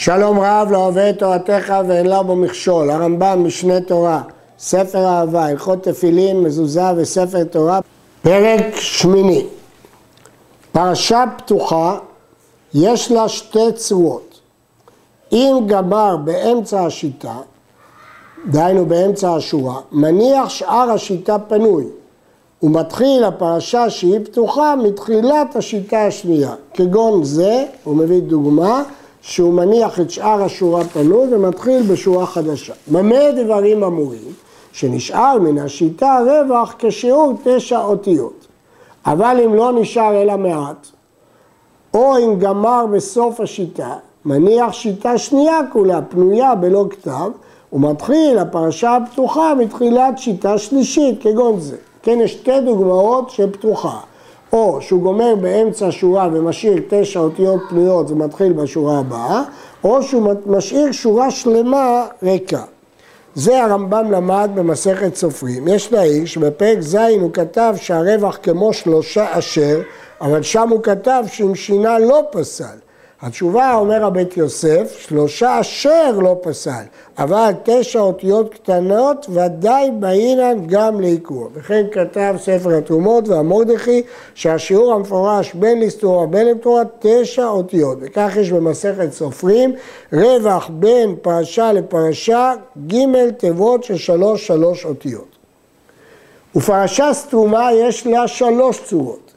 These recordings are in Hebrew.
שלום רב לא אוהב את תורתך ואין לה בו מכשול, הרמב"ם משנה תורה, ספר אהבה, הלכות תפילין, מזוזה וספר תורה, פרק שמיני. פרשה פתוחה, יש לה שתי צורות. אם גמר באמצע השיטה, דהיינו באמצע השורה, מניח שאר השיטה פנוי, ומתחיל הפרשה שהיא פתוחה מתחילת השיטה השנייה. כגון זה, הוא מביא דוגמה, שהוא מניח את שאר השורה פנוי ומתחיל בשורה חדשה. במה דברים אמורים? שנשאר מן השיטה רווח כשיעור תשע אותיות. אבל אם לא נשאר אלא מעט, או אם גמר בסוף השיטה, מניח שיטה שנייה כולה, פנויה בלא כתב, ומתחיל הפרשה הפתוחה מתחילת שיטה שלישית, כגון זה. כן, יש שתי דוגמאות של פתוחה. או שהוא גומר באמצע שורה ומשאיר תשע אותיות פנויות ומתחיל בשורה הבאה, או שהוא משאיר שורה שלמה ריקה. זה הרמב"ם למד במסכת סופרים. יש להעיר שבפרק ז' הוא כתב שהרווח כמו שלושה אשר, אבל שם הוא כתב שאם שינה לא פסל. התשובה, אומר הבית יוסף, שלושה אשר לא פסל, אבל תשע אותיות קטנות ודאי באינן גם לעיקור. וכן כתב ספר התרומות והמורדכי שהשיעור המפורש בין לסתורה ובין לתורה תשע אותיות. וכך יש במסכת סופרים רווח בין פרשה לפרשה ג' תיבות של שלוש שלוש אותיות. ופרשה סתומה יש לה שלוש צורות.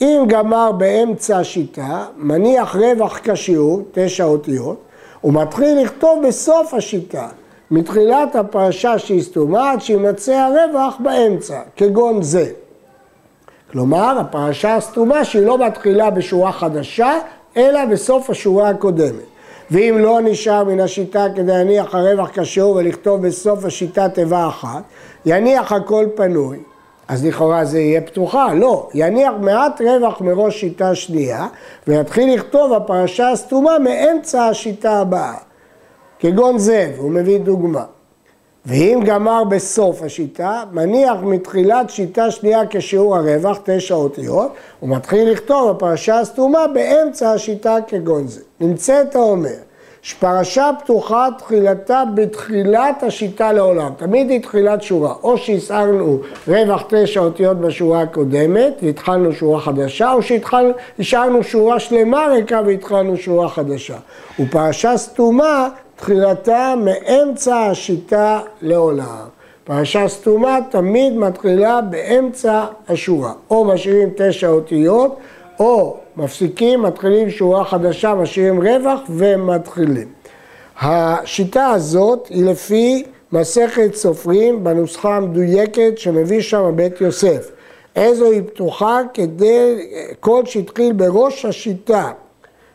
אם גמר באמצע השיטה, מניח רווח כשיעור, תשע אותיות, ומתחיל לכתוב בסוף השיטה, מתחילת הפרשה שהיא סתומה עד שימצא הרווח באמצע, כגון זה. כלומר, הפרשה הסתומה שהיא לא מתחילה בשורה חדשה, אלא בסוף השורה הקודמת. ואם לא נשאר מן השיטה כדי להניח הרווח כשיעור ולכתוב בסוף השיטה תיבה אחת, יניח הכל פנוי, אז לכאורה זה יהיה פתוחה, לא, יניח מעט רווח מראש שיטה שנייה ויתחיל לכתוב הפרשה הסתומה מאמצע השיטה הבאה, כגון זה, והוא מביא דוגמה. ואם גמר בסוף השיטה, מניח מתחילת שיטה שנייה כשיעור הרווח, תשע אותיות, הוא מתחיל לכתוב הפרשה הסתומה באמצע השיטה כגון זה. נמצאת האומר, שפרשה פתוחה תחילתה בתחילת השיטה לעולם, תמיד היא תחילת שורה, או שהסערנו רווח תשע אותיות בשורה הקודמת והתחלנו שורה חדשה, או שהשארנו שורה שלמה ריקה והתחלנו שורה חדשה. ופרשה סתומה תחילתה מאמצע השיטה לעולם. פרשה סתומה תמיד מתחילה באמצע השורה, או משאירים תשע אותיות, או מפסיקים, מתחילים שורה חדשה, משאירים רווח ומתחילים. השיטה הזאת היא לפי מסכת סופרים בנוסחה המדויקת שמביא שם בית יוסף. איזו היא פתוחה כדי, כל שהתחיל בראש השיטה,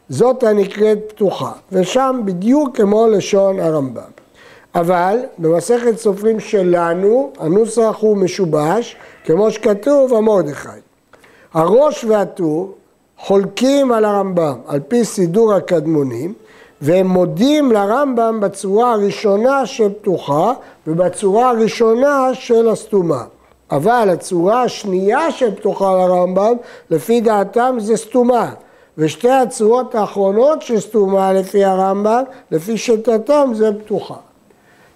זאת הנקראת פתוחה, ושם בדיוק כמו לשון הרמב"ם. אבל במסכת סופרים שלנו הנוסח הוא משובש, כמו שכתוב המרדכי. הראש והטור חולקים על הרמב"ם על פי סידור הקדמונים והם מודים לרמב"ם בצורה הראשונה של פתוחה ובצורה הראשונה של הסתומה. אבל הצורה השנייה של פתוחה לרמב"ם, לפי דעתם זה סתומה. ושתי הצורות האחרונות של סתומה לפי הרמב"ם, לפי שיטתם זה פתוחה.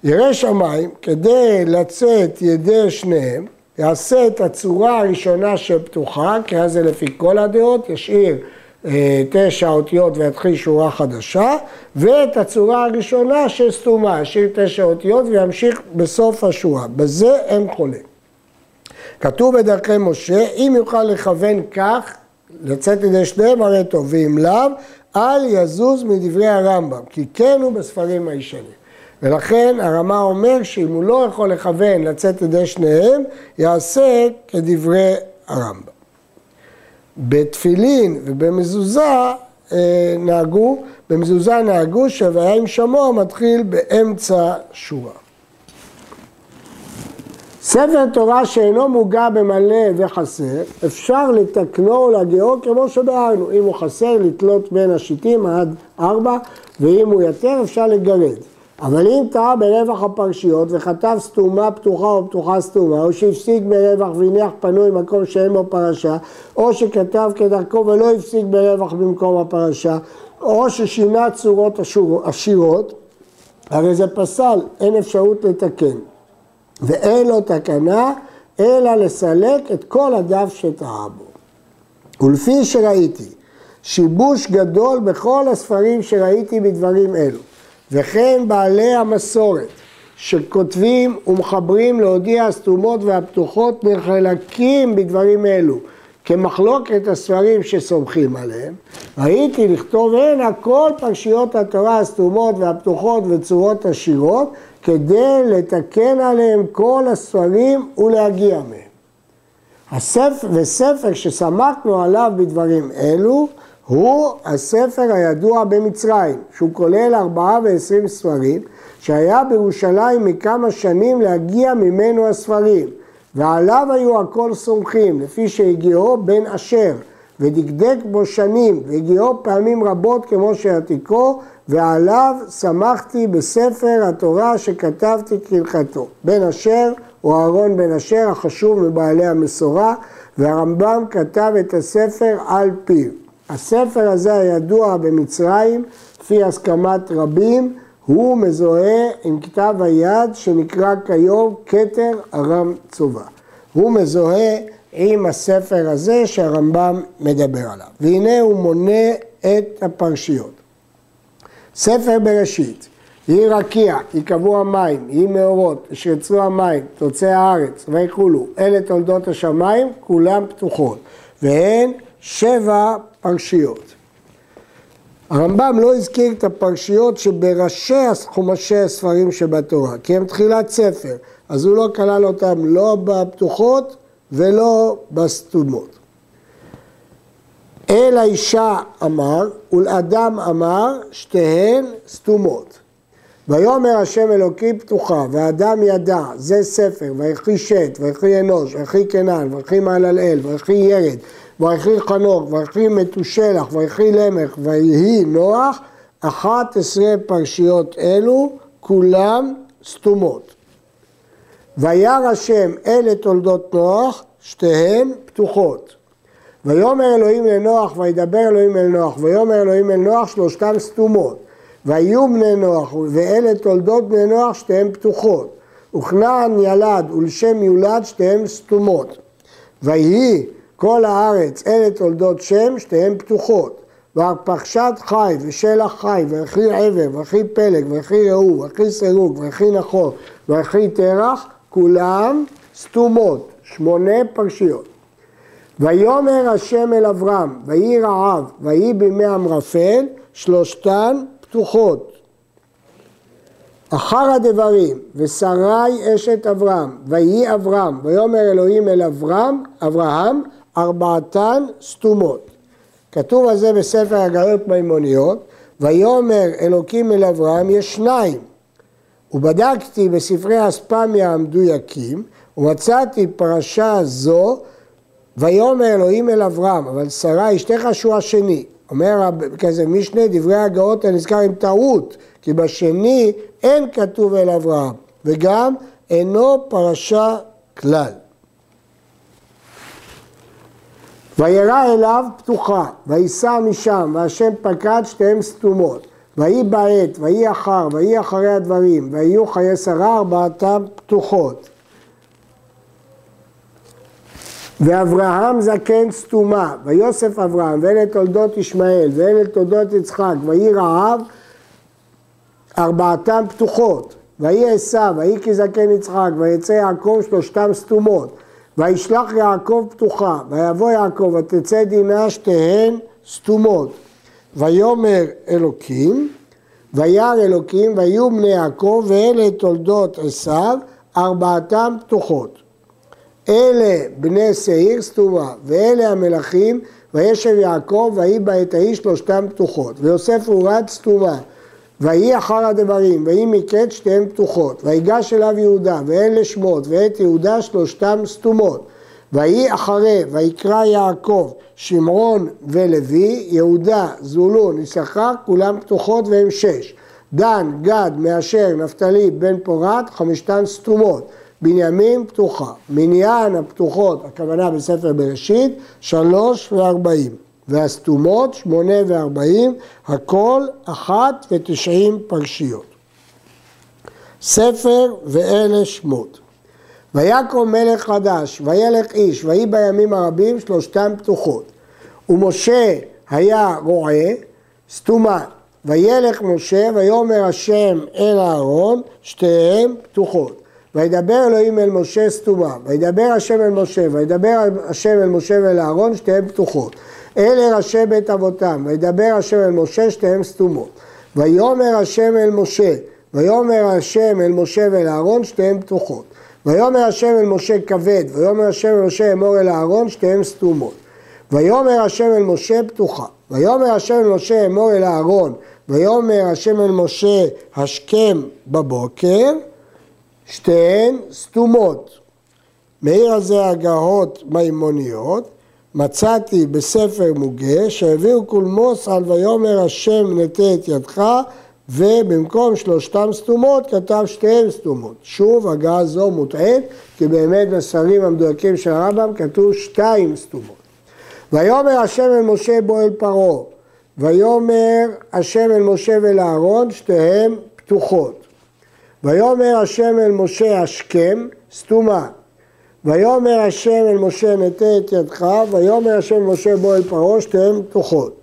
ירא שמיים, כדי לצאת ידי שניהם, יעשה את הצורה הראשונה שפתוחה, כי אז זה לפי כל הדעות, ישאיר אה, תשע אותיות ויתחיל שורה חדשה, ואת הצורה הראשונה של סתומה, ישאיר תשע אותיות וימשיך בסוף השורה. בזה אין חולה. כתוב בדרכי משה, אם יוכל לכוון כך, לצאת ידי שניהם הרי טוב, ואם לאו, אל יזוז מדברי הרמב"ם, כי כן הוא בספרים הישנים. ולכן הרמה אומר שאם הוא לא יכול לכוון לצאת ידי שניהם, יעשה כדברי הרמב"ם. בתפילין ובמזוזה אה, נהגו, במזוזה נהגו שוויה עם שמוע מתחיל באמצע שורה. ספר תורה שאינו מוגע במלא וחסר, אפשר לתקנו ולהגיעו כמו שביארנו. אם הוא חסר, לתלות בין השיטים עד ארבע, ואם הוא יתר, אפשר לגרד. אבל אם טעה ברווח הפרשיות וכתב סתומה פתוחה או פתוחה סתומה, או שהפסיק ברווח והניח פנוי במקום שאין בו פרשה, או שכתב כדרכו ולא הפסיק ברווח במקום הפרשה, או ששינה צורות עשירות, הרי זה פסל, אין אפשרות לתקן. ואין לו תקנה, אלא לסלק את כל הדף שטעה בו. ולפי שראיתי, שיבוש גדול בכל הספרים שראיתי בדברים אלו, וכן בעלי המסורת, שכותבים ומחברים להודיע הסתומות והפתוחות נחלקים בדברים אלו, כמחלוקת הספרים שסומכים עליהם, ראיתי לכתוב הנה כל פרשיות התורה הסתומות והפתוחות וצורות עשירות, כדי לתקן עליהם כל הספרים ולהגיע מהם. הספר, וספר שסמכנו עליו בדברים אלו, הוא הספר הידוע במצרים, שהוא כולל ארבעה ועשרים ספרים, שהיה בירושלים מכמה שנים להגיע ממנו הספרים, ועליו היו הכל סומכים, לפי שהגיעו בן אשר, ודקדק בו שנים, והגיעו פעמים רבות כמו שעתיקו, ועליו שמחתי בספר התורה שכתבתי כהלכתו. בן אשר הוא אהרון בן אשר, החשוב מבעלי המסורה, והרמב"ם כתב את הספר על פיו. הספר הזה הידוע במצרים, לפי הסכמת רבים, הוא מזוהה עם כתב היד שנקרא כיום כתר ארם צובה. הוא מזוהה עם הספר הזה שהרמב"ם מדבר עליו. והנה הוא מונה את הפרשיות. ספר בראשית, יהי רקיע, יקבעו המים, יהי מאורות, אשר יצרו המים, תוצאי הארץ, ויכולו, אלה תולדות השמיים, כולם פתוחות, והן שבע פרשיות. הרמב"ם לא הזכיר את הפרשיות שבראשי חומשי הספרים שבתורה, כי הם תחילת ספר, אז הוא לא כלל אותם לא בפתוחות ולא בסתומות. אל האישה אמר ולאדם אמר שתיהן סתומות. ויאמר השם אלוקים פתוחה והאדם ידע זה ספר ויחי שת ויחי אנוש ויחי קנן ויחי מעללאל ויחי ירד ויחי חנוך, ויחי מתושלח, ויחי למך, ויהי נוח, אחת עשרה פרשיות אלו, כולם סתומות. וירא השם אלה תולדות נוח, שתיהן פתוחות. ויאמר אלוהים לנוח, וידבר אלוהים אל נוח, ויאמר אלוהים אל נוח, שלושתן סתומות. ויהיו בני נוח, ואלה תולדות בני נוח, שתיהן פתוחות. וכנען ילד ולשם יולד, שתיהן סתומות. ויהי כל הארץ, אלה תולדות שם, שתיהן פתוחות. והפרשת חי ושלח חי, וכי עבר, וכי פלג, וכי ראו, וכי סירוג, וכי נחור, וכי תרח, כולם סתומות, שמונה פרשיות. ויאמר השם אל אברהם, ויהי רעב, ויהי בימי אמרפל, שלושתן פתוחות. אחר הדברים, ושרי אשת אברהם, ויהי אברהם, ויאמר אלוהים אל אברהם, אברהם, ארבעתן סתומות. כתוב על זה בספר הגלות מימוניות, ויאמר אלוקים אל אברהם יש שניים. ובדקתי בספרי אספמיה המדויקים, ומצאתי פרשה זו, ויאמר אלוהים אל אברהם, אבל שרה אשתך שהוא השני. אומר כזה משנה, דברי הגאות הנזכר עם טעות, כי בשני אין כתוב אל אברהם, וגם אינו פרשה כלל. וירא אליו פתוחה, וייסע משם, והשם פקד שתיהן סתומות. ויהי בעת, ויהי אחר, ויהי אחרי הדברים, ויהיו חיי שרה ארבעתם פתוחות. ואברהם זקן סתומה, ויוסף אברהם, ואלה תולדות ישמעאל, ואלה תולדות יצחק, ויהי רעב, ארבעתם פתוחות. ויהי עשיו, ויהי כי זקן יצחק, ויצא יעקב שלושתם סתומות. וישלח יעקב פתוחה, ויבוא יעקב, ותצא דינה שתיהן סתומות. ויאמר אלוקים, וירא אלוקים, ויהיו בני יעקב, ואלה תולדות עשיו, ארבעתם פתוחות. אלה בני שעיר סתומה, ואלה המלכים, וישב יעקב, ויהי בעת ההיא שלושתם פתוחות. ויוסף הורד סתומה. ויהי אחר הדברים, ויהי מקץ שתיהן פתוחות, ויגש אליו יהודה, ואין לשמות, ואת יהודה שלושתם סתומות. ויהי אחרי, ויקרא יעקב, שמעון ולוי, יהודה, זולון, יששכר, כולם פתוחות והם שש. דן, גד, מאשר, נפתלי, בן פורת, חמשתן סתומות. בנימין פתוחה. מניין הפתוחות, הכוונה בספר בראשית, שלוש וארבעים. והסתומות שמונה וארבעים, הכל אחת ותשעים פרשיות. ספר ואלה שמות. ויקום מלך חדש, וילך איש, ויהי בימים הרבים שלושתם פתוחות. ומשה היה רועה, סתומה. וילך משה, ויאמר השם אל אהרון, שתיהן פתוחות. וידבר אלוהים אל משה סתומה, וידבר השם אל משה, וידבר השם אל משה ואל אהרון, שתיהן פתוחות. אלה ראשי בית אבותם, וידבר השם אל משה, שתיהן סתומות. ויאמר השם אל משה, ויאמר השם אל משה ואל אהרון, שתיהן פתוחות. ויאמר השם אל משה כבד, ויאמר השם אל משה אמור אל אהרון, שתיהן סתומות. ויאמר השם אל משה פתוחה. ויאמר השם אל משה אמור אל אהרון, ויאמר השם אל משה השכם בבוקר, שתיהן סתומות. מעיר הזה הגהות מימוניות, מצאתי בספר מוגה, שהביאו קולמוס על ויאמר השם נטה את ידך, ובמקום שלושתם סתומות כתב שתיהן סתומות. שוב, הגעה זו מוטעית, כי באמת בספרים המדויקים של הרמב"ם כתוב שתיים סתומות. ויאמר השם אל משה בוא אל פרעה, ויאמר השם אל משה ואל אהרון, שתיהן פתוחות. ויאמר השם אל משה השכם, סתומה. ויאמר השם אל משה נטה את ידך, ויאמר השם אל משה בוא אל פרעה, שתיהן פתוחות.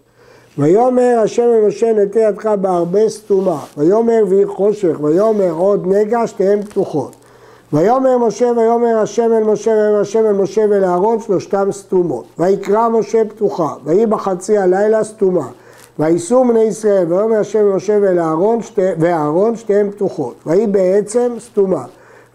ויאמר השם אל משה נטה ידך בהרבה סתומה, ויאמר ויהי חושך, ויאמר עוד נגע, שתיהן פתוחות. ויאמר משה ויאמר השם אל משה ויאמר השם אל משה ואל אהרון שלושתם סתומות. ויקרא משה פתוחה, ויהי בחצי הלילה סתומה. וייסעו בני ישראל, ויאמר השם אל משה ואל אהרון, שתיהן פתוחות. ויהי בעצם סתומה.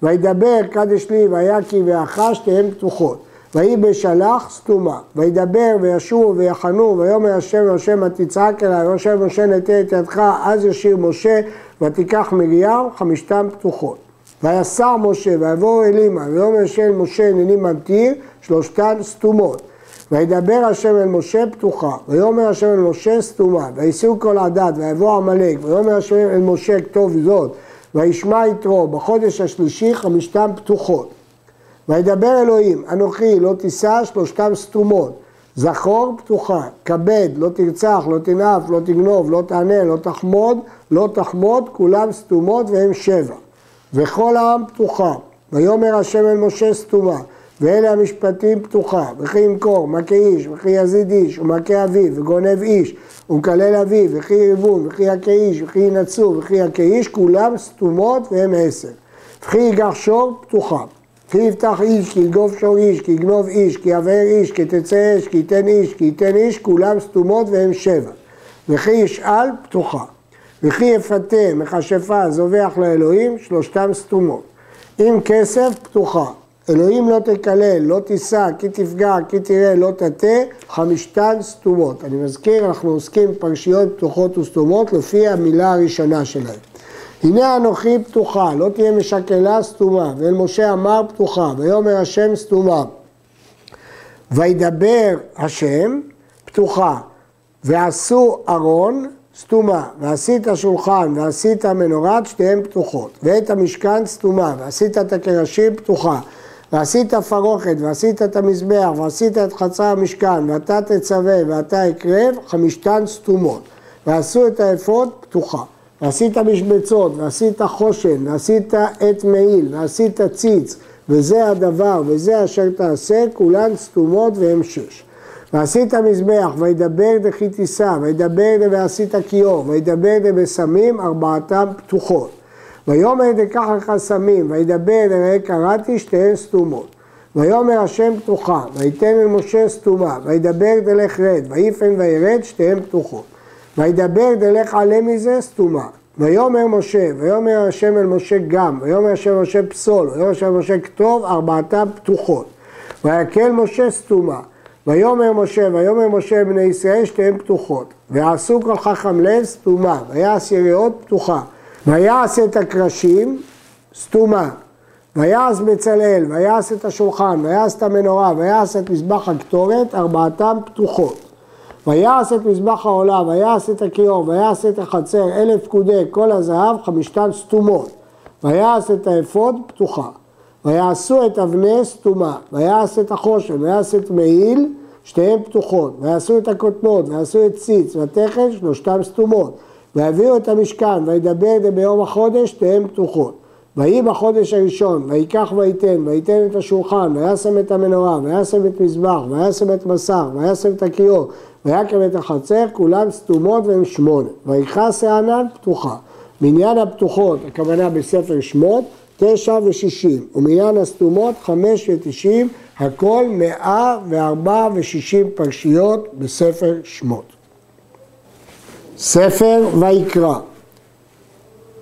וידבר קדש לי ויקי ואחה שתיהן פתוחות. ויהי בשלח סתומה. וידבר וישובו ויחנו ויאמר השם משה מה תצעק אליי, ויאמר משה נטה את ידך אז ישיר משה ותיקח מרים חמישתם פתוחות. ויסר משה ויבואו אלימה ויאמר השם משה הנני ממטיר שלושתן סתומות. וידבר השם אל משה פתוחה, ויאמר השם אל משה סתומה, ויסעו כל עדת, ויבוא עמלק, ויאמר השם אל משה כתוב זאת, וישמע יתרו, בחודש השלישי חמישתם פתוחות. וידבר אלוהים, אנוכי לא תישא שלושתם סתומות, זכור פתוחה, כבד, לא תרצח, לא תנאף, לא תגנוב, לא תענה, לא תחמוד, לא תחמוד, כולם סתומות והם שבע. וכל העם פתוחה, ויאמר השם אל משה סתומה, ואלה המשפטים פתוחה, וכי ימכור, מכה איש, וכי יזיד איש, ומכה אביו, וגונב איש, ומקלל אביו, וכי ירבון, וכי יכה איש, וכי ינצו, וכי יכה איש, כולם סתומות והם עשר. וכי יגח שור, פתוחה. כי יפתח איש, כי יגוב שור איש, כי יגנוב איש, כי יבער איש, כי תצא אש, כי ייתן איש, כי ייתן איש, כולם סתומות והם שבע. וכי ישאל, פתוחה. וכי יפתה מכשפה זובח לאלוהים, שלושתם סתומות. אם כסף, פתוחה. אלוהים לא תקלל, לא תישא, כי תפגע, כי תראה, לא תטה, חמישתן סתומות. אני מזכיר, אנחנו עוסקים בפרשיות פתוחות וסתומות לפי המילה הראשונה שלהם. הנה אנוכי פתוחה, לא תהיה משקלה סתומה, ואל משה אמר פתוחה, ויאמר השם סתומה. וידבר השם פתוחה, ועשו ארון סתומה, ועשית שולחן ועשית מנורת, שתיהן פתוחות, ואת המשכן סתומה, ועשית את הקרשים פתוחה. ועשית פרוכת, ועשית את המזבח, ועשית את חצר המשכן, ואתה תצווה ואתה אקרב, חמישתן סתומות. ועשו את האפוד פתוחה. ועשית משבצות, ועשית חושן, ועשית עת מעיל, ועשית ציץ, וזה הדבר, וזה אשר תעשה, כולן סתומות והן שש. ועשית מזבח, וידבר דכי תישא, וידבר ועשית כיור, וידבר דבשמים, ארבעתם פתוחות. ויאמר דקח לך סמים, וידבר וראה קראתי שתיהן סתומות. ויאמר השם פתוחה, ויתן אל משה סתומה, וידבר דלך רד, ויפן וירד שתיהן פתוחות. וידבר דלך עלה מזה סתומה. ויאמר משה, ויאמר השם אל משה גם, ויאמר השם אל משה פסול, ויאמר השם אל משה כתוב, ארבעתם פתוחות. ויקל משה סתומה. ויאמר משה, ויאמר משה בני ישראל שתיהן פתוחות. ועשו כל חכם לב סתומה, ויעש יריעות פתוחה. ויעש את הקרשים סתומה, ויעש בצלאל, ויעש את השולחן, ויעש את המנורה, ויעש את מזבח הקטורת, ארבעתם פתוחות. ויעש את מזבח העולה, ויעש את הכיור, ויעש את החצר, אלף פקודי כל הזהב, חמישתן סתומות. ויעש את האפוד פתוחה. ויעשו את אבני סתומה, ויעש את החושן, ויעש את מעיל, שתיהן פתוחות, ויעשו את הכותנות, ויעשו את ציץ, ותכף שלושתם סתומות, ויביאו את המשכן, וידבר זה ביום החודש, שתיהן פתוחות. ויהי בחודש הראשון, ויקח ויתן, ויתן את השולחן, וישם את המנורה, וישם את מזבח, וישם את מסך, וישם את הכיור, ויקם את החצר, כולם סתומות והם שמונה. ויכעס הענן פתוחה. מניין הפתוחות, הכוונה בספר שמות, תשע ושישים, ומניין הסתומות, חמש ותשעים, הכל מאה וארבע ושישים פרשיות בספר שמות. ספר ויקרא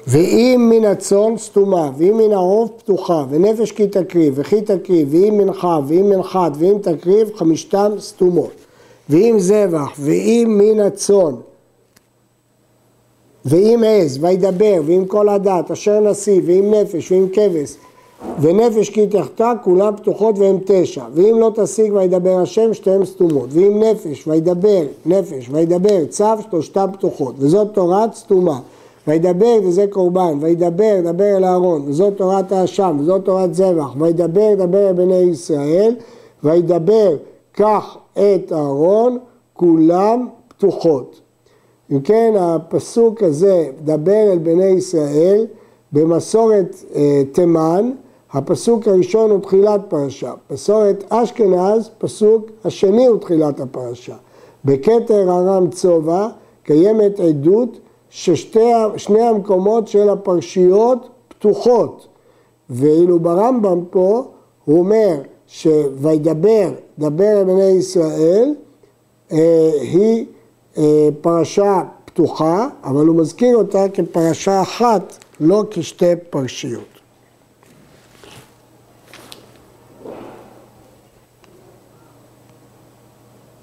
ואם מן הצאן סתומה, ואם מן העוף פתוחה, ונפש כי תקריב, וכי תקריב, ואם מנחה, ואם מנחת, ואם תקריב, חמישתם סתומות. ואם זבח, ואם מן הצאן, ואם עז, וידבר, ואם כל הדת, אשר נשיא, ואם נפש, ואם כבש, ונפש כי תחתה, כולם פתוחות והם תשע. ואם לא תשיג וידבר השם, שתיהן סתומות. ואם נפש, וידבר, נפש, וידבר, צו, שלושתם פתוחות. וזאת תורת סתומה. וידבר וזה קורבן, וידבר, דבר אל אהרון, וזאת תורת האשם, וזאת תורת זבח, וידבר, דבר אל בני ישראל, וידבר, קח את אהרון, כולם פתוחות. אם כן, הפסוק הזה, דבר אל בני ישראל, במסורת אה, תימן, הפסוק הראשון הוא תחילת פרשה. מסורת אשכנז, פסוק השני הוא תחילת הפרשה. בכתר ארם צובע קיימת עדות ששני המקומות של הפרשיות פתוחות. ואילו ברמב"ם פה הוא אומר שוידבר, דבר אל בני ישראל, אה, היא אה, פרשה פתוחה, אבל הוא מזכיר אותה כפרשה אחת, לא כשתי פרשיות.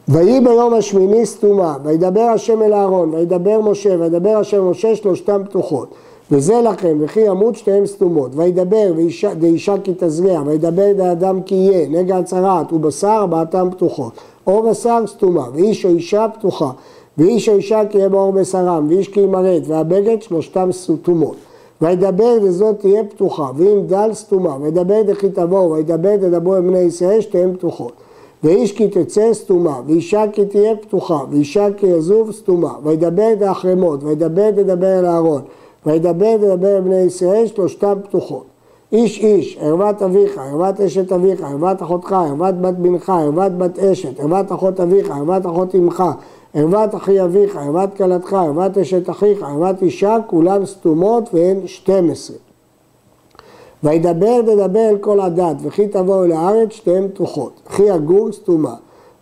ויהי ביום השמיני סתומה, וידבר השם אל אהרון, וידבר משה, וידבר השם משה, שלושתם פתוחות. וזה לכם, וכי ימות שתיהם סתומות. וידבר דאישה כי תזריע, וידבר דאדם כי יהיה, נגע הצרעת ובשר ארבעתם פתוחות. אור בשר סתומה, ואיש או אישה פתוחה. ואיש או אישה כי יהיה באור בשרם, ואיש כי ימרד, והבגד שלושתם סתומות. וידבר דזאת תהיה פתוחה, ואם דל סתומה, וידבר דכי תבואו, וידבר דדברו עם בני ישראל, שתיהן פתוחות. ואיש כי תצא סתומה, ואישה כי תהיה פתוחה, ואישה כי יזוב סתומה, וידבר דאחרמות, וידבר דדבר אל אהרון, וידבר דדבר אל בני ישראל, שלושתם פתוחות. איש איש, ערוות אביך, ערוות אשת אביך, ערוות אחותך, ערוות בת בנך, ערוות בת אשת, ערוות אחות אביך, ערוות אחות אמך, ערוות אחי אביך, ערוות כלתך, ערוות אשת אחיך, ערוות אישה, כולן סתומות והן 12. וידבר תדבר אל כל הדת, וכי תבואו לארץ שתיהן פתוחות, וכי הגור סתומה.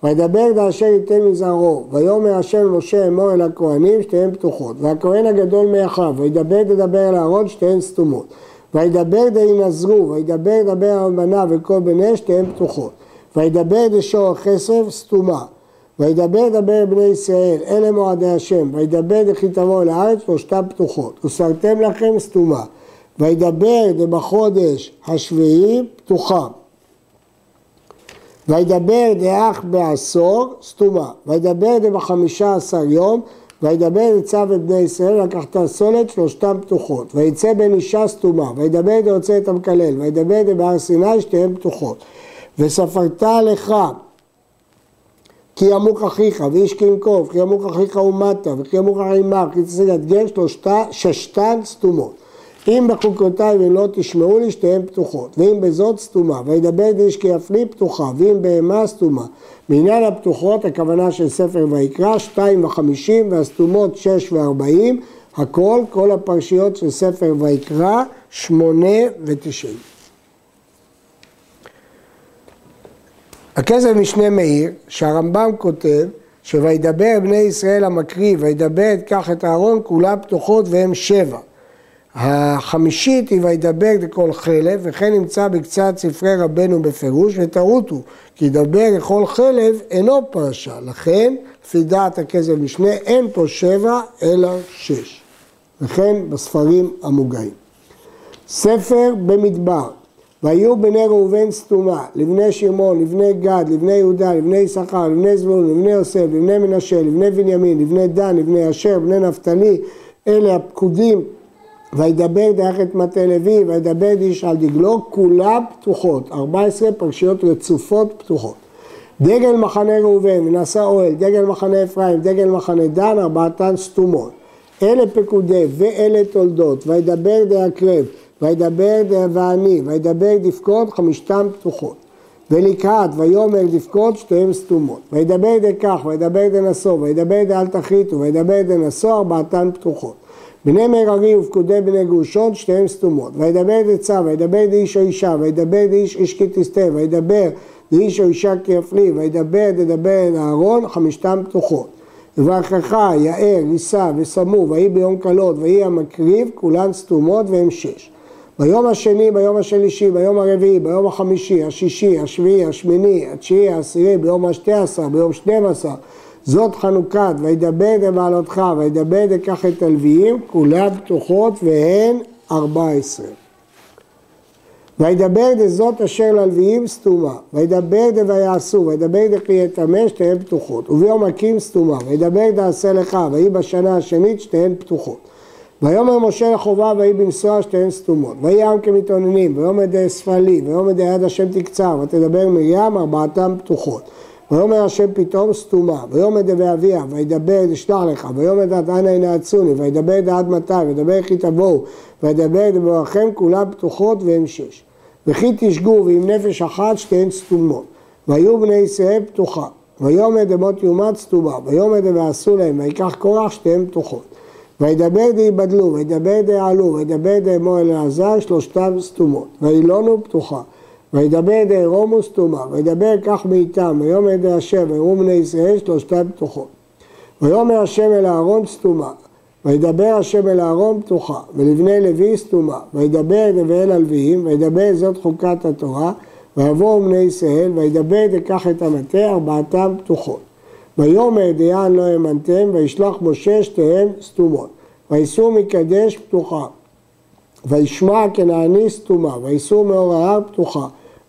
וידבר דאשר ייתן מזרעו, ויאמר השם משה אמור אל הכהנים שתיהן פתוחות, והכהן הגדול מאחיו, וידבר תדבר אל אהרון שתיהן סתומות. וידבר דינזרו, וידבר דבר על בניו וכל בני שתיהן פתוחות. וידבר דשור כסף סתומה. וידבר דבר בני ישראל, אלה מועדי השם, וידבר דכי תבואו לארץ שלושתם פתוחות. וסרתם לכם סתומה. וידבר דבחודש השביעי פתוחה. וידבר דאח בעשור סתומה. וידבר דבחמישה עשר יום. וידבר דצו את בני ישראל לקחת סולת שלושתם פתוחות. ויצא בן אישה סתומה. וידבר דרוצה את המקלל. וידבר דבהר סיני שתיהן פתוחות. וספרת לך כי ימוק אחיך ואיש כי ינקוב, כי ימוק אחיך ומטה, וכי ימוק אחימך, כי תעשה גר שלושתה, ששתן סתומות. אם בחוקותיי ולא תשמעו לי שתיהן פתוחות, ואם בזאת סתומה, וידבר דיש כי יפני פתוחה, ואם בהמה סתומה. בעניין הפתוחות הכוונה של ספר ויקרא, שתיים וחמישים, והסתומות שש וארבעים, הכל, כל הפרשיות של ספר ויקרא, שמונה ותשעים. הכסף משנה מאיר, שהרמב"ם כותב שוידבר בני ישראל המקריב, וידבר את כך את אהרון, כולם פתוחות והם שבע. החמישית היא וידבר לכל חלב, וכן נמצא בקצת ספרי רבנו בפירוש, ותרותו, כי ידבר לכל חלב אינו פרשה, לכן, לפי דעת הכסף משנה, אין פה שבע אלא שש. וכן בספרים המוגעים. ספר במדבר, והיו בני ראובן סתומה, לבני שמעון, לבני גד, לבני יהודה, לבני יששכר, לבני זבולון, לבני יוסף, לבני מנשה, לבני בנימין, לבני דן, לבני אשר, לבני נפתלי, אלה הפקודים וידבר דרך את מטה לוי, וידבר איש על דגלו, כולם פתוחות, 14 פרשיות רצופות פתוחות. דגל מחנה ראובן ונשא אוהל, דגל מחנה אפרים, דגל מחנה דן, ארבעתן סתומות. אלה פקודי ואלה תולדות, וידבר די הקרב, וידבר די ואני, וידבר דפקות, חמישתם פתוחות. ולקהת, ויאמר דפקות, שתיהן סתומות. וידבר די כך, וידבר די נשוא, וידבר די אל תחיתו, וידבר די נשוא, ארבעתן פתוחות. בני מררי ופקודי בני גרושון, שתיהן סתומות. וידבר די צו, וידבר די איש או אישה, וידבר די איש איש כי תסתה, וידבר די איש או אישה כי יפלי, וידבר דדבר אל אהרון, חמישתם פתוחות. וברכך, יאר, יישא ושמו, ויהי ביום כלות, ויהי המקריב, כולן סתומות והם שש. ביום השני, ביום השלישי, ביום הרביעי, ביום החמישי, השישי, השביעי, השמיני, התשיעי, העשירי, ביום השתי עשר, ביום שנים עשר, זאת חנוכת, וידבר דבעלותך, וידבר דקח את הלוויים, כולן פתוחות והן ארבע עשרה. וידבר דזאת אשר ללוויים סתומה, וידבר דויעשו, וידבר דקריא יטמא, שתיהן פתוחות, וביום הקים סתומה, וידבר דעשה לך, ויהי בשנה השנית, שתיהן פתוחות. ויאמר משה לחובה ויהי בנסוע שתיהן סתומות. ויהי עם כמתאוננים, ויאמר די אספלי, ויאמר די יד השם תקצר, ותדבר מרים, ארבעתם פתוחות. ויאמר השם פתאום סתומה, ויאמר דבי אביה, וידבר דשלח לך, ויאמר דעת אנא ינעצוני, וידבר דעת מתי, וידבר כי תבואו, וידבר דברכם כולם פתוחות והם שש. וכי תשגו ועם נפש אחת שתיהן סתומות. ויהיו בני ישראל פתוחה. ויאמר דמות יומת סתומה, ויאמר דבעשו להם, ויקח קורח שתיהן פתוחות. וידבר דיבדלו, וידבר דיעלו, וידבר דאמור אלעזר, שלושתם סתומות. וילונו פתוחה. וידבר דערומו סתומה, וידבר כך מאיתם, ויאמר די השם, ויראו בני ישראל, שלושתם פתוחות. ויאמר השם אל אהרון סתומה, וידבר השם אל אהרון פתוחה, ולבני לוי סתומה, וידבר נביאל הלוויים, וידבר זאת חוקת התורה, ויבואו בני ישראל, וידבר דקח את המטה, ארבעתם פתוחות. ויאמר דיין לא האמנתם, וישלח משה שתיהן סתומות. ויסעו מקדש פתוחה. וישמע כנעני סתומה, ויסעו מאור ההר פתוחה.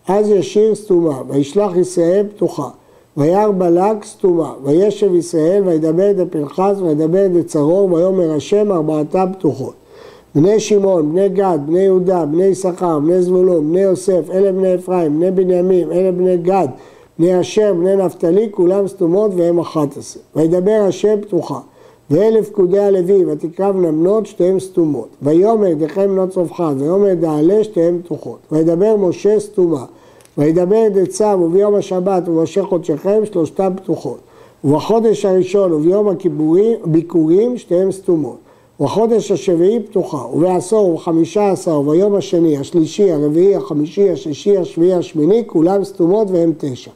אז ישיר סתומה, וישלח ישראל פתוחה. וירא בלק סתומה, וישב ישראל, וידבר דפנחס, וידבר דצרור, ויאמר השם ארבעתם פתוחות. בני שמעון, בני גד, בני יהודה, בני יששכר, בני זבולון, בני יוסף, אלה בני אפרים, בני בנימין, אלה בני גד, בני אשר, בני נפתלי, כולם סתומות והם אחת עשרה. וידבר השם פתוחה. ואלה פקודי הלוי, ותקרבנה בנות, שתיהן סתומות. ויאמר דכם בנות צלפחד, ויאמר דעלה, שתיהן פתוחות. וידבר משה סתומה. וידבר דצו וביום השבת ובראשי חודשיכם, שלושתם פתוחות. ובחודש הראשון וביום הביקורים, שתיהן סתומות. ובחודש השביעי פתוחה, ובעשור ובחמישה עשר, וביום השני, השלישי, הרביעי, החמישי, השישי, השביעי, השמיני, כולם סתומות והם תשע.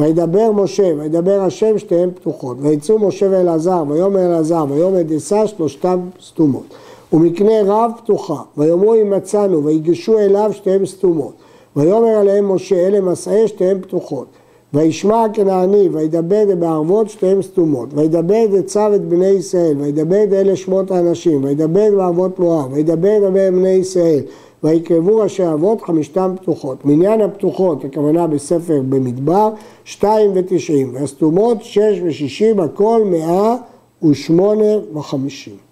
וידבר משה, וידבר השם שתיהן פתוחות. ויצאו משה ואלעזר, ויאמר אלעזר, ויאמר דסה, שלושתם סתומות. ומקנה רב פתוחה, ויאמרו אם מצאנו, ויגשו אליו שתיהן סתומות. ויאמר עליהם משה, אלה מסעי שתיהן פתוחות. וישמע כנעני, וידבר בערבות שתיהן סתומות. וידבר דצו את בני ישראל, וידבר דאלה שמות האנשים, וידבר בערבות מואב, וידבר דבר בני ישראל. ויקרבו ראשי אבות חמישתם פתוחות. מניין הפתוחות, הכוונה בספר במדבר, שתיים ותשעים, והסתומות שש ושישים, הכל מאה ושמונה וחמישים.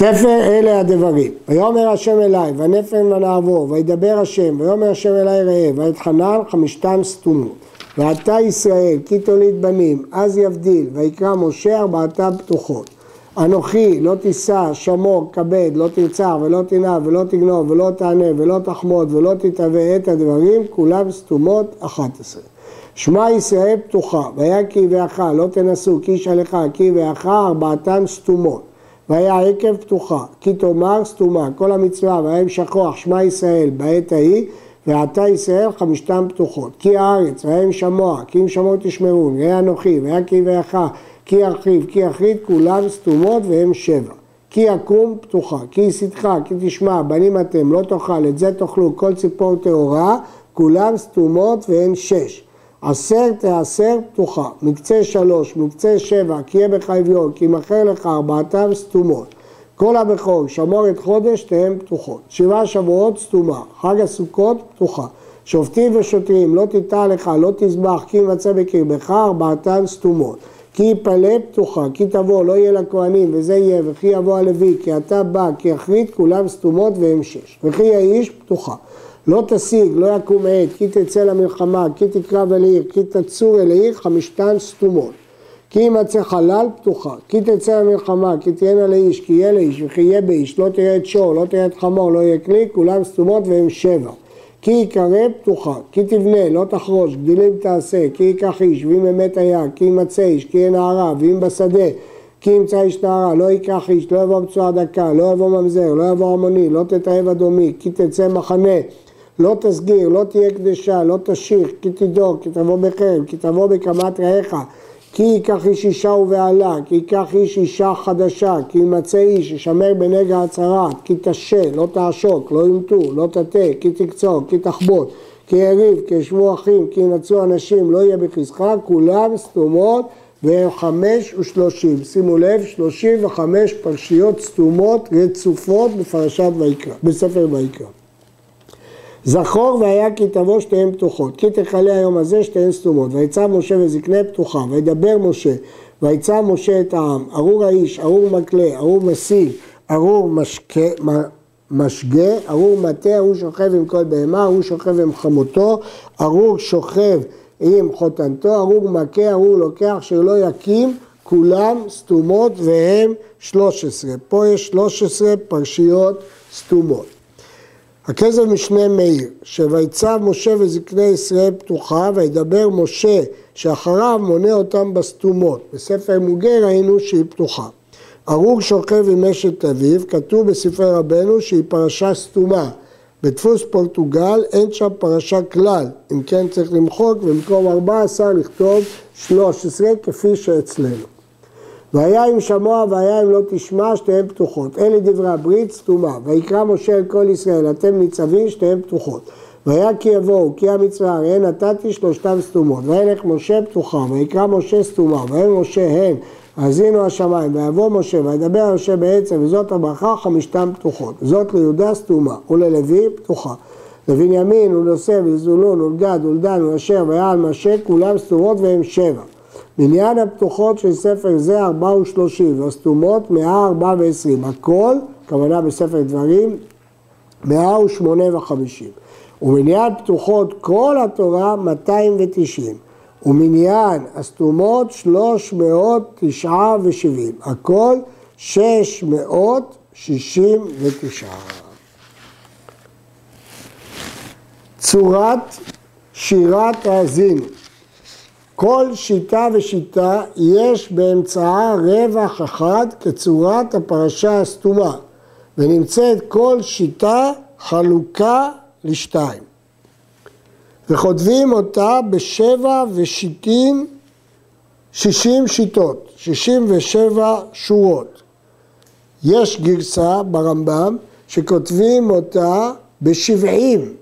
ספר אלה הדברים, ויאמר השם אליי, ונפן ונעבור, וידבר השם, ויאמר השם אליי ראה, ויתחנן חמישתם סתומות. ואתה ישראל, כי תוליד בנים, אז יבדיל, ויקרא משה ארבעתם פתוחות. אנוכי לא תישא, שמור, כבד, לא תרצח ולא תנאף ולא תגנוב ולא תענה ולא תחמוד ולא תתהווה את הדברים, כולם סתומות אחת עשרה. שמע ישראל פתוחה, והיה כי יביאך, לא תנסו, כי ישאלך, כי יביאך, ארבעתן סתומות. והיה עקב פתוחה, כי תאמר סתומה, כל המצווה, והיה שכוח, שמע ישראל, בעת ההיא, ועתה ישראל חמישתם פתוחות. כי הארץ, והיה שמוע, כי אם שמוע תשמעו, ראה אנוכי, והיה כי יביאך, כי ירחיב, כי יחריד, כולם סתומות והם שבע. כי יקום פתוחה, כי יסיתך, כי תשמע, בנים אתם, לא תאכל, את זה תאכלו, כל ציפור טהורה, כולם סתומות והן שש. עשר תעשר פתוחה, מקצה שלוש, מקצה שבע, כי יהיה בך אביון, כי ימכר לך ארבעתם סתומות. כל הבכור, שמור את חודש, תהן פתוחות. שבעה שבועות סתומה, חג הסוכות פתוחה. שופטים ושוטרים, לא תיטע לך, לא תזבח, כי ימצא בקרבך, ארבעתן סתומות. כי יפלא פתוחה, כי תבוא, לא יהיה לכהנים, וזה יהיה, וכי יבוא הלוי, כי אתה בא, כי יחריט, כולם סתומות והם שש. וכי האיש פתוחה. לא תשיג, לא יקום עת, כי תצא למלחמה, כי תקרב אל עיר, כי תצור אל עיר, חמישתן סתומות. כי ימצא חלל פתוחה, כי תצא למלחמה, כי תהיינה לאיש, כי יהיה לאיש, וכי יהיה באיש, לא תראה את שור, לא תראה את חמור, לא יהיה כלי, כולם סתומות והם שבע. כי יקרא פתוחה, כי תבנה, לא תחרוש, גדילים תעשה, כי ייקח איש, ואם אמת היה, כי ימצא איש, כי יהיה נערה, ואם בשדה, כי ימצא איש נערה, לא ייקח איש, לא יבוא בצורה דקה, לא יבוא ממזר, לא יבוא המוני, לא תתעב אדומי, כי תצא מחנה, לא תסגיר, לא תהיה קדשה, לא תשיך, כי תדור, כי תבוא בחרב, כי תבוא בקמת רעיך, כי ייקח איש אישה ובעלה, כי ייקח איש אישה חדשה, כי ימצא איש, ישמר בנגע הצהרת, כי תשה, לא תעשוק, לא ימתו, לא תטה, כי תקצור, כי תחבוט, כי יריב, כי ישבו אחים, כי ינצו אנשים, לא יהיה בחזקה, כולם סתומות והם חמש ושלושים. שימו לב, שלושים וחמש פרשיות סתומות רצופות בפרשת ויקרא, בספר ויקרא. זכור והיה כי תבוא שתיהן פתוחות, כי תכלה היום הזה שתיהן סתומות, ויצא משה וזקנה פתוחה, וידבר משה, ויצא משה את העם, ארור האיש, ארור מקלה, ארור מסיג, ארור משקה, משגה, ארור מטה, ארור שוכב עם כל בהמה, ארור שוכב עם חמותו, ארור שוכב עם חותנתו, ארור מכה, ארור לוקח, שלא יקים, כולם סתומות והם שלוש עשרה. פה יש שלוש עשרה פרשיות סתומות. הכסף משנה מאיר, שויצב משה וזקני ישראל פתוחה, וידבר משה שאחריו מונה אותם בסתומות. בספר מוגה ראינו שהיא פתוחה. ארור שוכב עם אשת אביו, כתוב בספרי רבנו שהיא פרשה סתומה. בדפוס פורטוגל אין שם פרשה כלל, אם כן צריך למחוק ובמקום 14 לכתוב 13 כפי שאצלנו. והיה אם שמוע והיה אם לא תשמע, שתיהן פתוחות. אלה דברי הברית סתומה. ויקרא משה אל כל ישראל, אתם ניצבים, שתיהן פתוחות. והיה כי יבואו, כי המצווה, הרי נתתי שלושתם סתומות. וילך משה פתוחה, ויקרא משה סתומה, ואין משה הן, האזינו השמיים, ויבוא משה, וידבר משה בעצם, וזאת הברכה, חמישתם פתוחות. זאת ליהודה סתומה, וללוי פתוחה. לבנימין ולנושא ולזולון ולגד ולדן ולאשר ויעל משה, כולם סתומות והם שבע. מניין הפתוחות של ספר זה ארבע ושלושים, והסתומות מאה ארבע ועשרים. הכל, כוונה בספר דברים, מאה ושמונה וחמישים. ומניין פתוחות כל התורה מאתיים ותשעים. ומניין הסתומות שלוש מאות תשעה ושבעים. הכל שש מאות שישים ותשעה. צורת שירת האזינו כל שיטה ושיטה יש באמצעה רווח אחד כצורת הפרשה הסתומה ונמצאת כל שיטה חלוקה לשתיים וכותבים אותה בשבע ושיטים שישים שיטות, שישים ושבע שורות. יש גרסה ברמב"ם שכותבים אותה בשבעים.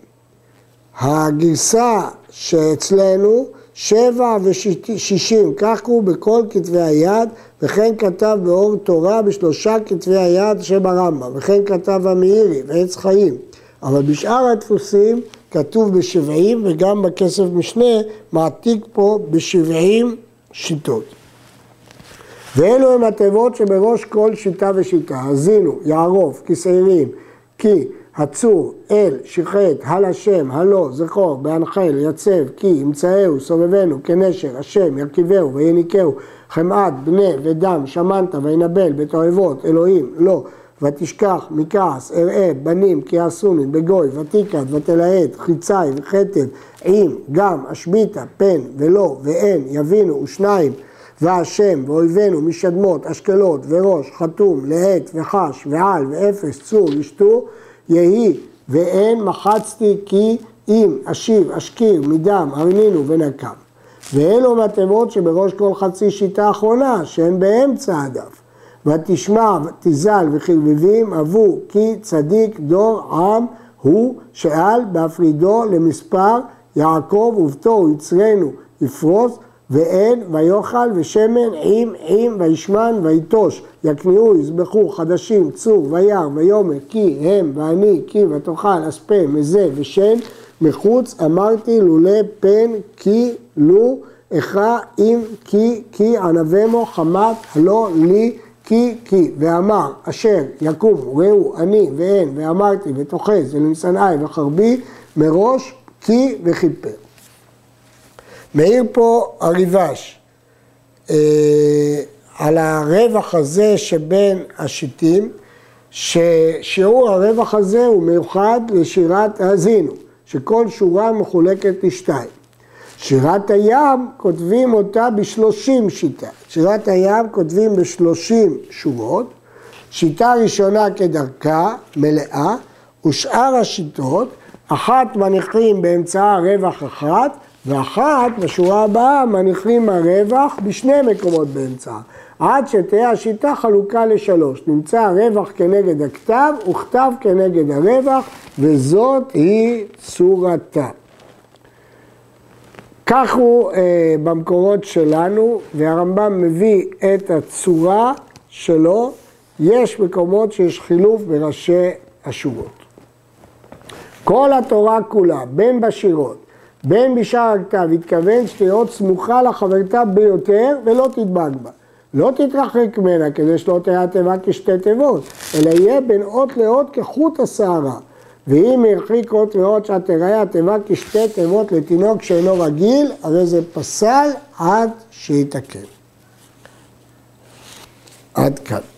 הגרסה שאצלנו שבע ושישים, כך הוא בכל כתבי היד, וכן כתב באור תורה בשלושה כתבי היד שברמב"ם, וכן כתב המאירי ועץ חיים. אבל בשאר הדפוסים כתוב בשבעים, וגם בכסף משנה מעתיק פה בשבעים שיטות. ואלו הם התיבות שבראש כל שיטה ושיטה, האזינו, יערוף, כסעירים, כי הצור, אל, שחט, השם, הלא, זכור, בהנחל, יצב, כי, ימצאהו, סובבנו, כנשר, השם, ירכיבהו, ויניקהו, חמאת, בני ודם, שמנת, וינבל, בתועבות, אלוהים, לא, ותשכח, מכעס, אראה, בנים, כי יעשוני, בגוי, ותיקת, ותלהט, חיצי, וחטב, עם, גם, אשביתה, פן, ולא, ואין, יבינו, ושניים, והשם, ואויבינו, משדמות, אשקלות, וראש, חתום, להט, וחש, ועל, ואפס, צור, ישתו, יהי ואין מחצתי כי אם אשיב אשקיר מדם הרנינו ונקם. ואלו מהתיבות שבראש כל חצי שיטה אחרונה שהן באמצע הדף. ותשמע תזל וחלבבים אבו כי צדיק דור עם הוא שאל בהפרידו למספר יעקב ובתו יצרנו יפרוס ואין ויאכל ושמן עם עם וישמן ויטוש יקניעו יזבחו חדשים צור וירא ויאמר כי הם ואני כי ותאכל אספה מזה ושן מחוץ אמרתי לולא פן כי לו אכרע אם כי כי ענבמו חמת הלא לי כי כי ואמר אשר יקום ראו אני ואין ואמרתי ותוחז ולמשנאי וחרבי מראש כי וכיפר. מעיר פה הריבש אה, על הרווח הזה שבין השיטים ששיעור הרווח הזה הוא מיוחד לשירת האזינו, שכל שורה מחולקת לשתיים. שירת הים כותבים אותה בשלושים שיטה. שירת הים כותבים בשלושים שורות. שיטה ראשונה כדרכה, מלאה, ושאר השיטות, אחת מניחים באמצעה רווח אחת, ואחת בשורה הבאה מניחים הרווח בשני מקומות באמצעה. עד שתהיה השיטה חלוקה לשלוש. נמצא הרווח כנגד הכתב וכתב כנגד הרווח, וזאת היא צורתה. כך הוא אה, במקורות שלנו, והרמב"ם מביא את הצורה שלו. יש מקומות שיש חילוף בראשי השורות. כל התורה כולה, בין בשירות, בין בשאר הכתב, התכוון שתהיה עוד סמוכה לחברתה ביותר ולא תדבק בה. לא תתרחק ממנה כדי שלא תהיה התיבה כשתי תיבות, אלא יהיה בין אות לאות כחוט השערה. ואם הרחיק אות ואות שאת תראה התיבה כשתי תיבות לתינוק שאינו רגיל, הרי זה פסל עד שיתקן. עד כאן.